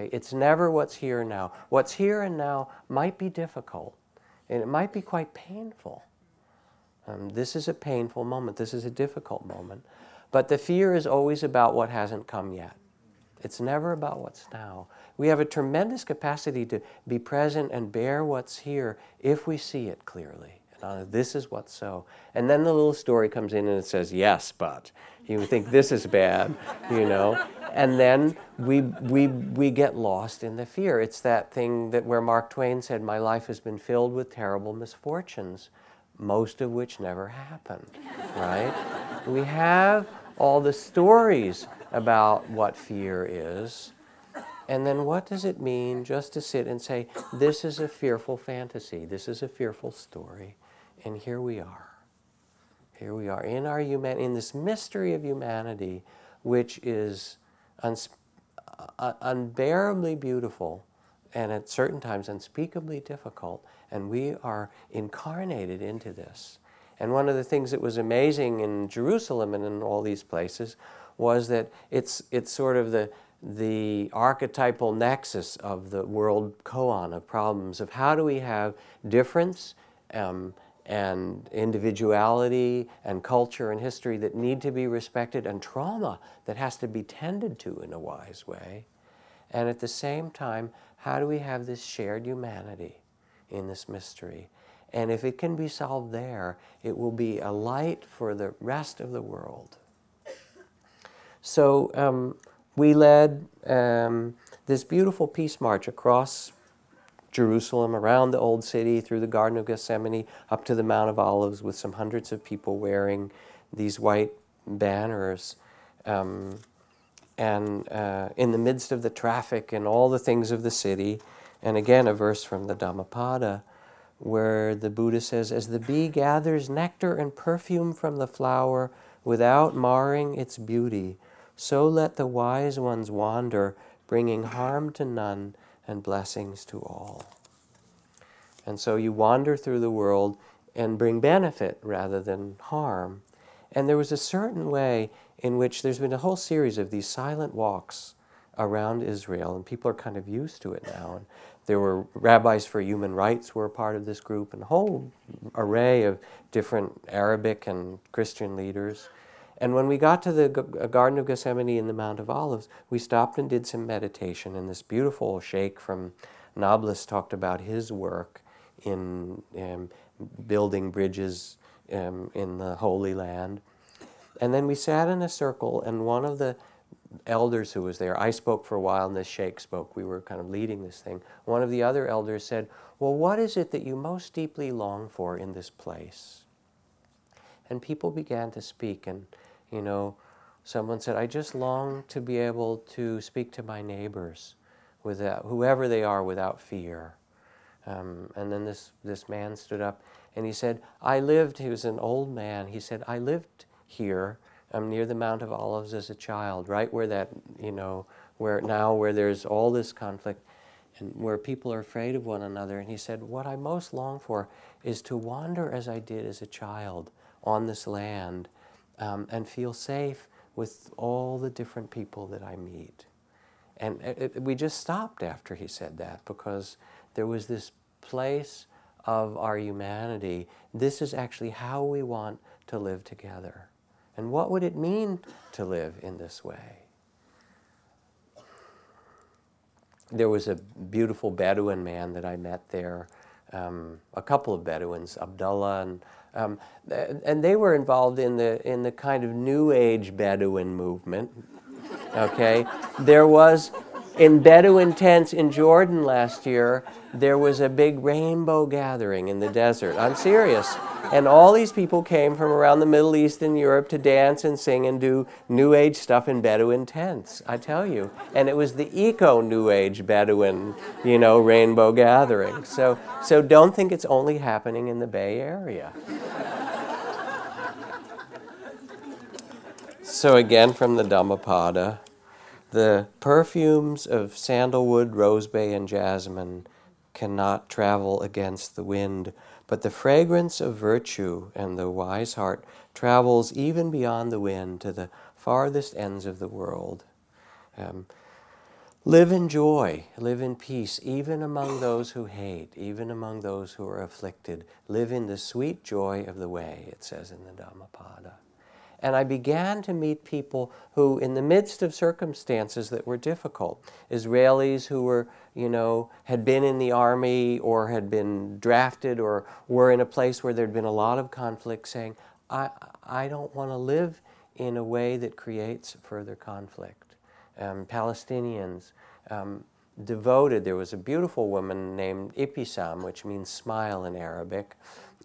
S1: Okay, it's never what's here now. What's here and now might be difficult, and it might be quite painful. Um, this is a painful moment. This is a difficult moment. But the fear is always about what hasn't come yet. It's never about what's now. We have a tremendous capacity to be present and bear what's here if we see it clearly. Uh, this is what's so. And then the little story comes in and it says, yes, but. You think this is bad, [LAUGHS] you know and then we, we, we get lost in the fear. It's that thing that where Mark Twain said, My life has been filled with terrible misfortunes, most of which never happened, right? we have all the stories about what fear is. And then what does it mean just to sit and say, This is a fearful fantasy, this is a fearful story, and here we are. Here we are in our human in this mystery of humanity, which is uns- uh, unbearably beautiful and at certain times unspeakably difficult. And we are incarnated into this. And one of the things that was amazing in Jerusalem and in all these places was that it's, it's sort of the, the archetypal nexus of the world koan of problems of how do we have difference um, and individuality and culture and history that need to be respected and trauma that has to be tended to in a wise way. And at the same time, how do we have this shared humanity in this mystery? And if it can be solved there, it will be a light for the rest of the world. So um, we led um, this beautiful peace march across Jerusalem, around the Old City, through the Garden of Gethsemane, up to the Mount of Olives, with some hundreds of people wearing these white banners. Um, and uh, in the midst of the traffic and all the things of the city, and again, a verse from the Dhammapada where the Buddha says, As the bee gathers nectar and perfume from the flower without marring its beauty, so let the wise ones wander, bringing harm to none and blessings to all. And so you wander through the world and bring benefit rather than harm. And there was a certain way in which there's been a whole series of these silent walks around Israel, and people are kind of used to it now. And there were rabbis for human rights were a part of this group, and a whole array of different Arabic and Christian leaders. And when we got to the G- Garden of Gethsemane in the Mount of Olives, we stopped and did some meditation. And this beautiful sheikh from Nablus talked about his work in um, building bridges um, in the Holy Land. And then we sat in a circle, and one of the elders who was there, I spoke for a while, and this sheikh spoke. We were kind of leading this thing. One of the other elders said, Well, what is it that you most deeply long for in this place? And people began to speak, and you know, someone said, I just long to be able to speak to my neighbors, without, whoever they are, without fear. Um, and then this, this man stood up and he said, I lived, he was an old man, he said, I lived here um, near the Mount of Olives as a child, right where that, you know, where now where there's all this conflict. and where people are afraid of one another. And he said, What I most long for is to wander as I did as a child on this land um, and feel safe with all the different people that I meet. And it, it, we just stopped after he said that because there was this place of our humanity. This is actually how we want to live together. And what would it mean to live in this way? There was a beautiful Bedouin man that I met there, um, a couple of Bedouins, Abdullah and um, and they were involved in the in the kind of New Age Bedouin movement. Okay, there was in Bedouin tents in Jordan last year, there was a big rainbow gathering in the desert. I'm serious. And all these people came from around the Middle East and Europe to dance and sing and do New Age stuff in Bedouin tents, I tell you. And it was the eco New Age Bedouin, you know, rainbow gathering. So, so don't think it's only happening in the Bay Area. So, again, from the Dhammapada. The perfumes of sandalwood, rosebay, and jasmine cannot travel against the wind, but the fragrance of virtue and the wise heart travels even beyond the wind to the farthest ends of the world. Um, live in joy, live in peace, even among those who hate, even among those who are afflicted. Live in the sweet joy of the way, it says in the Dhammapada. And I began to meet people who, in the midst of circumstances that were difficult, Israelis who were, you know, had been in the army or had been drafted or were in a place where there'd been a lot of conflict, saying, I, I don't want to live in a way that creates further conflict. Um, Palestinians, um, devoted. There was a beautiful woman named Ibtisam, which means smile in Arabic,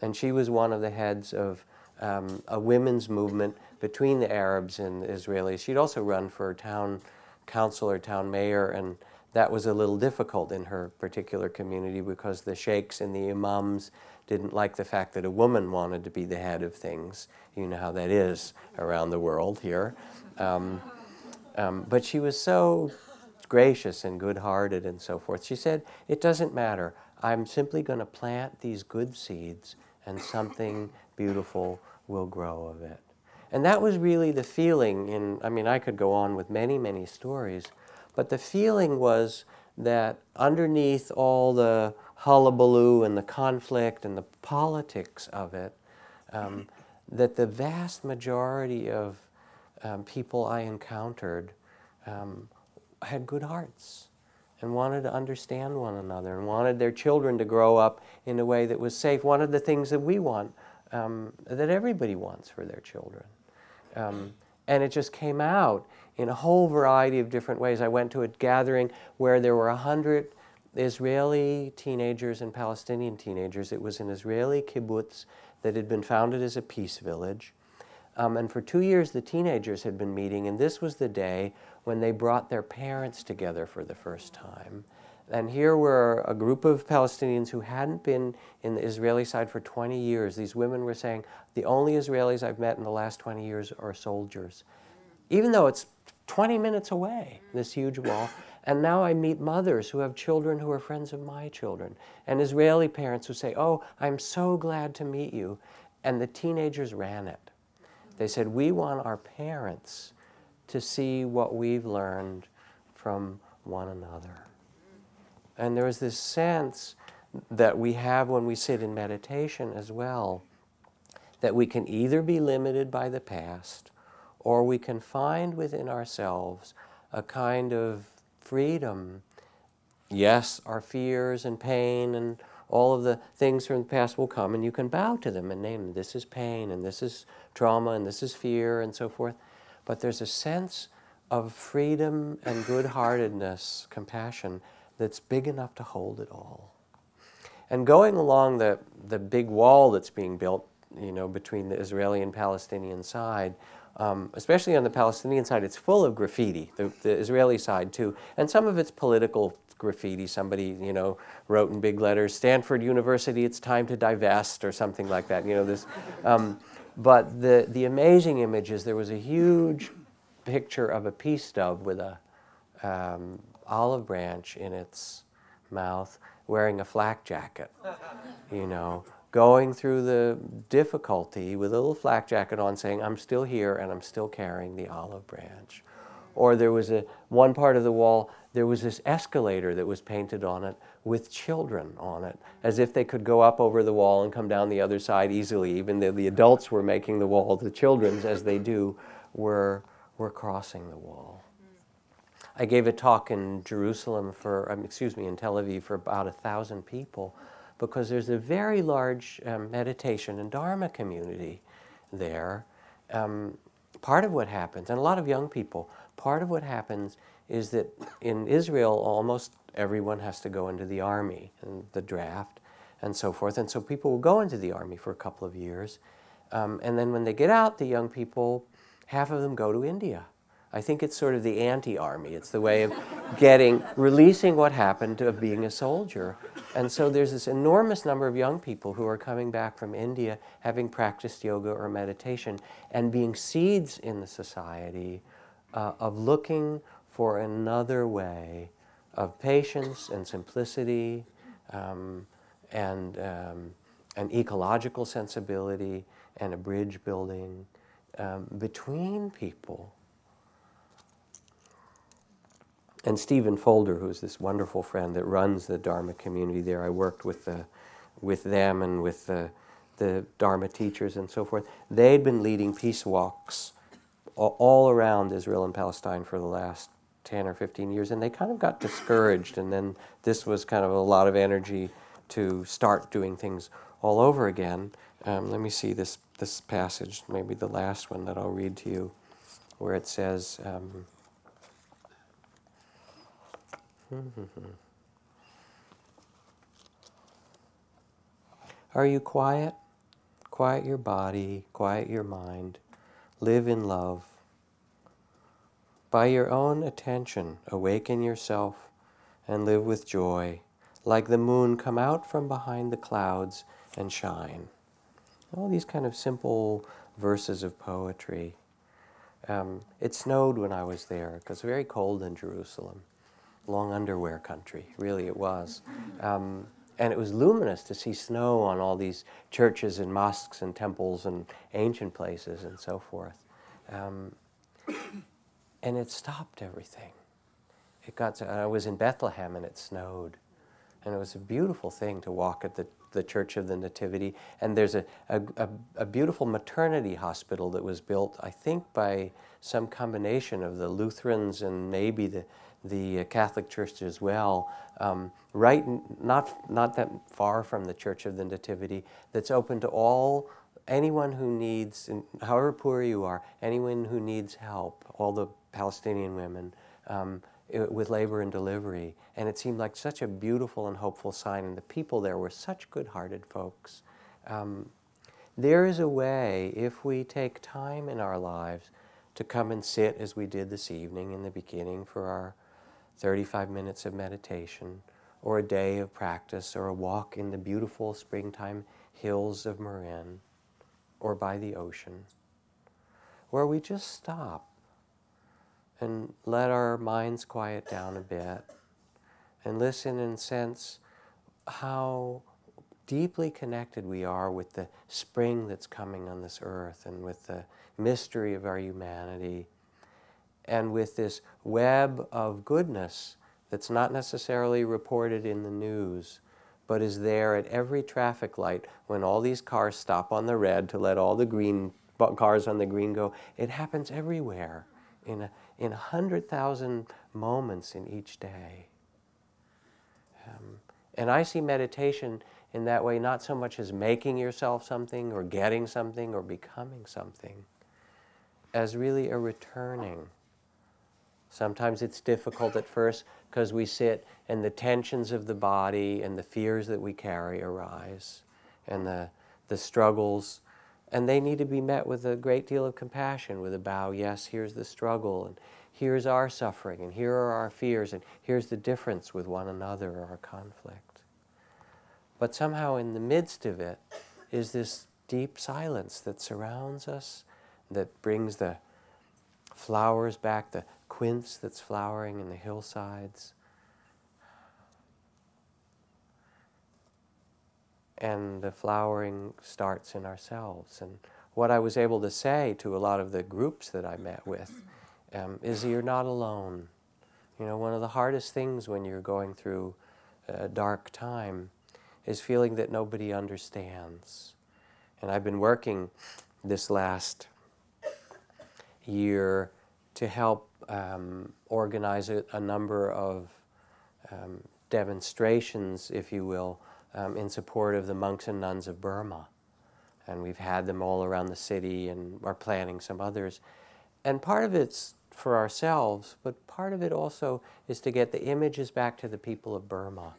S1: and she was one of the heads of um, a women's movement between the Arabs and the Israelis. She'd also run for town council or town mayor, and that was a little difficult in her particular community because the sheikhs and the imams didn't like the fact that a woman wanted to be the head of things. You know how that is around the world here. Um, um, but she was so gracious and good hearted and so forth. She said, It doesn't matter. I'm simply going to plant these good seeds and something beautiful will grow of it. And that was really the feeling in, I mean, I could go on with many, many stories, but the feeling was that underneath all the hullabaloo and the conflict and the politics of it, um, [LAUGHS] that the vast majority of um, people I encountered um, had good hearts and wanted to understand one another and wanted their children to grow up in a way that was safe, wanted the things that we want um, that everybody wants for their children. Um, and it just came out in a whole variety of different ways. I went to a gathering where there were 100 Israeli teenagers and Palestinian teenagers. It was an Israeli kibbutz that had been founded as a peace village. Um, and for two years, the teenagers had been meeting, and this was the day when they brought their parents together for the first time. And here were a group of Palestinians who hadn't been in the Israeli side for 20 years. These women were saying, the only Israelis I've met in the last 20 years are soldiers. Even though it's 20 minutes away, this huge wall. And now I meet mothers who have children who are friends of my children, and Israeli parents who say, Oh, I'm so glad to meet you. And the teenagers ran it. They said, We want our parents to see what we've learned from one another. And there is this sense that we have when we sit in meditation as well that we can either be limited by the past or we can find within ourselves a kind of freedom. Yes, our fears and pain and all of the things from the past will come, and you can bow to them and name them. This is pain, and this is trauma, and this is fear, and so forth. But there's a sense of freedom and good heartedness, compassion, that's big enough to hold it all. And going along the, the big wall that's being built, you know, between the Israeli and Palestinian side, um, especially on the Palestinian side, it's full of graffiti, the, the, Israeli side too, and some of it's political graffiti. Somebody, you know, wrote in big letters, Stanford University, it's time to divest, or something like that, you know, this. Um, but the, the amazing image is there was a huge picture of a peace dove with a um, olive branch in its mouth, wearing a flak jacket, you know, going through the difficulty with a little flak jacket on, saying, I'm still here and I'm still carrying the olive branch. Or there was a one part of the wall, there was this escalator that was painted on it with children on it, as if they could go up over the wall and come down the other side easily. Even though the adults were making the wall, the children's, as they do, were, were crossing the wall. I gave a talk in Jerusalem for, um, excuse me, in Tel Aviv for about a thousand people because there's a very large um, meditation and Dharma community there. Um, part of what happens, and a lot of young people, part of what happens is that in Israel, almost everyone has to go into the army and the draft and so forth. And so people will go into the army for a couple of years. Um, and then when they get out, the young people, half of them go to India. I think it's sort of the anti army. It's the way of getting, releasing what happened of being a soldier. And so there's this enormous number of young people who are coming back from India having practiced yoga or meditation and being seeds in the society uh, of looking for another way of patience and simplicity um, and um, an ecological sensibility and a bridge building um, between people. And Stephen Fulder, who's this wonderful friend that runs the Dharma community there, I worked with, the, with them and with the, the Dharma teachers and so forth. They'd been leading peace walks all around Israel and Palestine for the last 10 or 15 years, and they kind of got discouraged. And then this was kind of a lot of energy to start doing things all over again. Um, let me see this, this passage, maybe the last one that I'll read to you, where it says, um, Are you quiet? Quiet your body, quiet your mind, live in love. By your own attention, awaken yourself and live with joy. Like the moon, come out from behind the clouds and shine. All these kind of simple verses of poetry. Um, it snowed when I was there because very cold in Jerusalem. Long underwear country, really it was. Um, and it was luminous to see snow on all these churches and mosques and temples and ancient places and so forth. Um, and it stopped everything. It got to, I was in Bethlehem and it snowed. And it was a beautiful thing to walk at the, the Church of the Nativity. And there's a, a, a, a beautiful maternity hospital that was built, I think, by some combination of the Lutherans and maybe the, the Catholic Church as well, um, right, not, not that far from the Church of the Nativity, that's open to all anyone who needs, however poor you are, anyone who needs help, all the Palestinian women, um, with labor and delivery. And it seemed like such a beautiful and hopeful sign, and the people there were such good hearted folks. Um, there is a way, if we take time in our lives, to come and sit as we did this evening in the beginning for our 35 minutes of meditation, or a day of practice, or a walk in the beautiful springtime hills of Marin or by the ocean, where we just stop and let our minds quiet down a bit and listen and sense how deeply connected we are with the spring that's coming on this earth and with the mystery of our humanity and with this web of goodness that's not necessarily reported in the news but is there at every traffic light when all these cars stop on the red to let all the green cars on the green go. It happens everywhere in a, in 100,000 moments in each day. Um, and I see meditation in that way not so much as making yourself something or getting something or becoming something, as really a returning. Sometimes it's difficult at first because we sit and the tensions of the body and the fears that we carry arise and the, the struggles. And they need to be met with a great deal of compassion, with a bow, yes, here's the struggle, and here's our suffering, and here are our fears, and here's the difference with one another or our conflict. But somehow, in the midst of it, is this deep silence that surrounds us, that brings the flowers back, the quince that's flowering in the hillsides, and the flowering starts in ourselves. And what I was able to say to a lot of the groups that I met with um, is you're not alone. You know, one of the hardest things when you're going through a dark time is feeling that nobody understands. And I've been working this last year to help um, organize a, a, number of um, demonstrations, if you will, um, in support of the monks and nuns of Burma. And we've had them all around the city and are planning some others. And part of it's for ourselves, but part of it also is to get the images back to the people of Burma.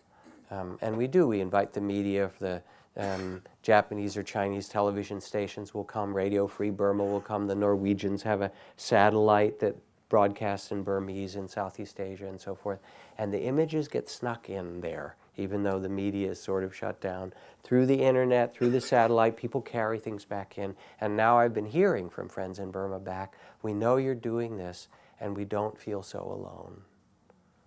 S1: Um, and we do, we invite the media, the um, Japanese or Chinese television stations will come, Radio Free Burma will come, the Norwegians have a satellite that broadcasts in Burmese in Southeast Asia and so forth. And the images get snuck in there, even though the media is sort of shut down. Through the internet, through the satellite, people carry things back in. And now I've been hearing from friends in Burma back, we know you're doing this and we don't feel so alone.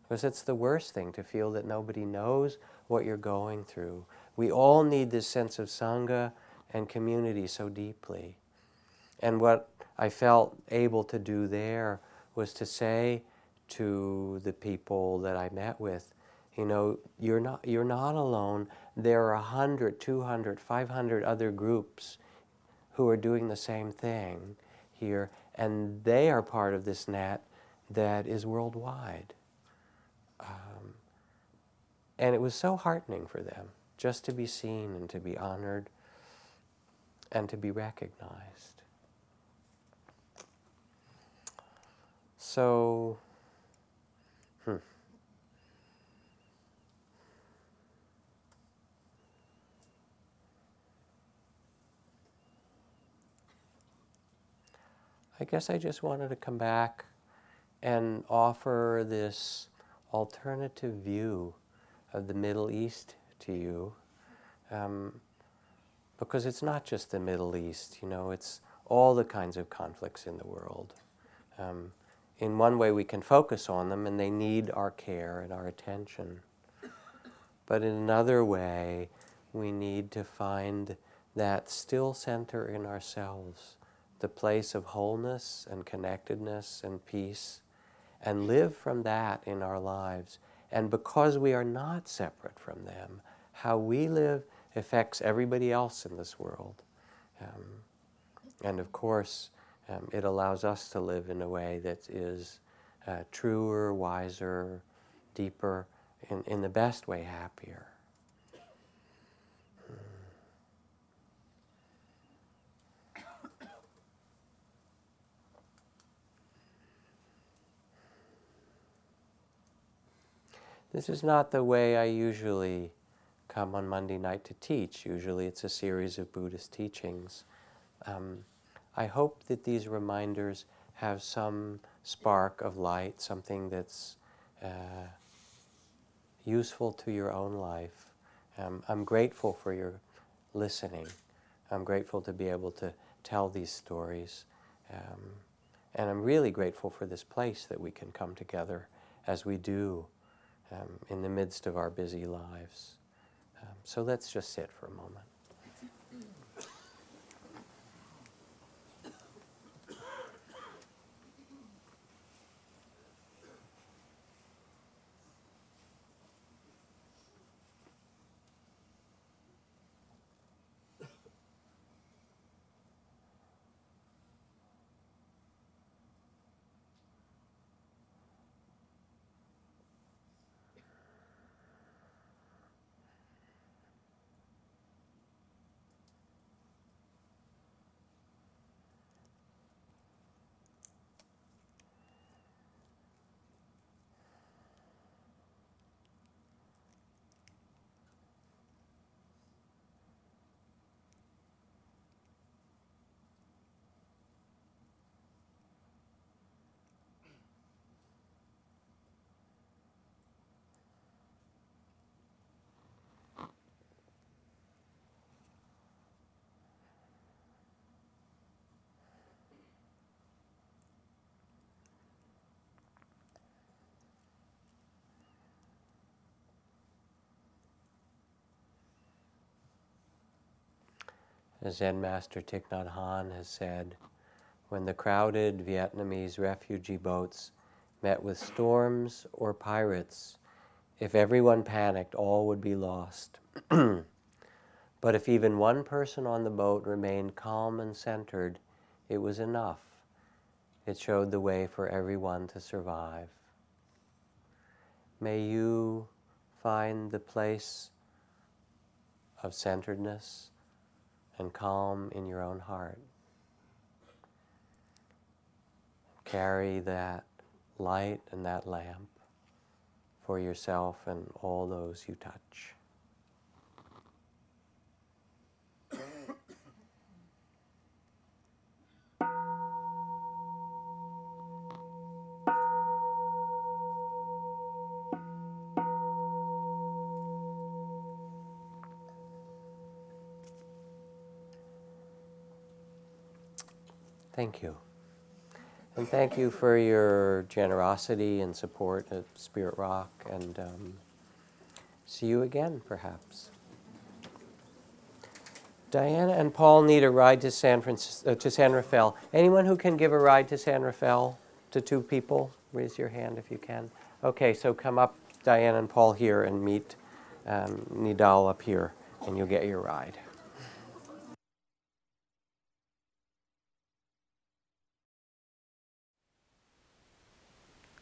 S1: Because it's the worst thing to feel that nobody knows what you're going through. We all need this sense of Sangha and community so deeply. And what I felt able to do there was to say to the people that I met with, you know, you're not, you're not alone. There are 100, 200, 500 other groups who are doing the same thing here, and they are part of this net that is worldwide. Um, and it was so heartening for them just to be seen and to be honored and to be recognized. So, hmm. I guess I just wanted to come back and offer this alternative view of the Middle East to you. Um, because it's not just the Middle East, you know, it's all the kinds of conflicts in the world. Um, in one way, we can focus on them and they need our care and our attention. But in another way, we need to find that still center in ourselves, the place of wholeness and connectedness and peace, and live from that in our lives. And because we are not separate from them, how we live affects everybody else in this world. Um, and of course, um, it allows us to live in a way that is uh, truer, wiser, deeper, and in the best way, happier. Hmm. This is not the way I usually come on Monday night to teach. Usually it's a series of Buddhist teachings. Um, I hope that these reminders have some spark of light, something that's uh, useful to your own life. Um, I'm grateful for your listening. I'm grateful to be able to tell these stories. Um, and I'm really grateful for this place that we can come together as we do um, in the midst of our busy lives. Um, so let's just sit for a moment. Zen Master Thich Nhat Hanh has said, when the crowded Vietnamese refugee boats met with storms or pirates, if everyone panicked, all would be lost. [CLEARS THROAT] but if even one person on the boat remained calm and centered, it was enough. It showed the way for everyone to survive. May you find the place of centeredness and calm in your own heart. Carry that light and that lamp for yourself and all those you touch. Thank you. And thank you for your generosity and support at Spirit Rock, and um, see you again, perhaps. Diana and Paul need a ride to San Francisco, uh, to San Rafael. Anyone who can give a ride to San Rafael to two people, raise your hand if you can. Okay, so come up, Diana and Paul here, and meet um, Nidal up here, and you'll get your ride.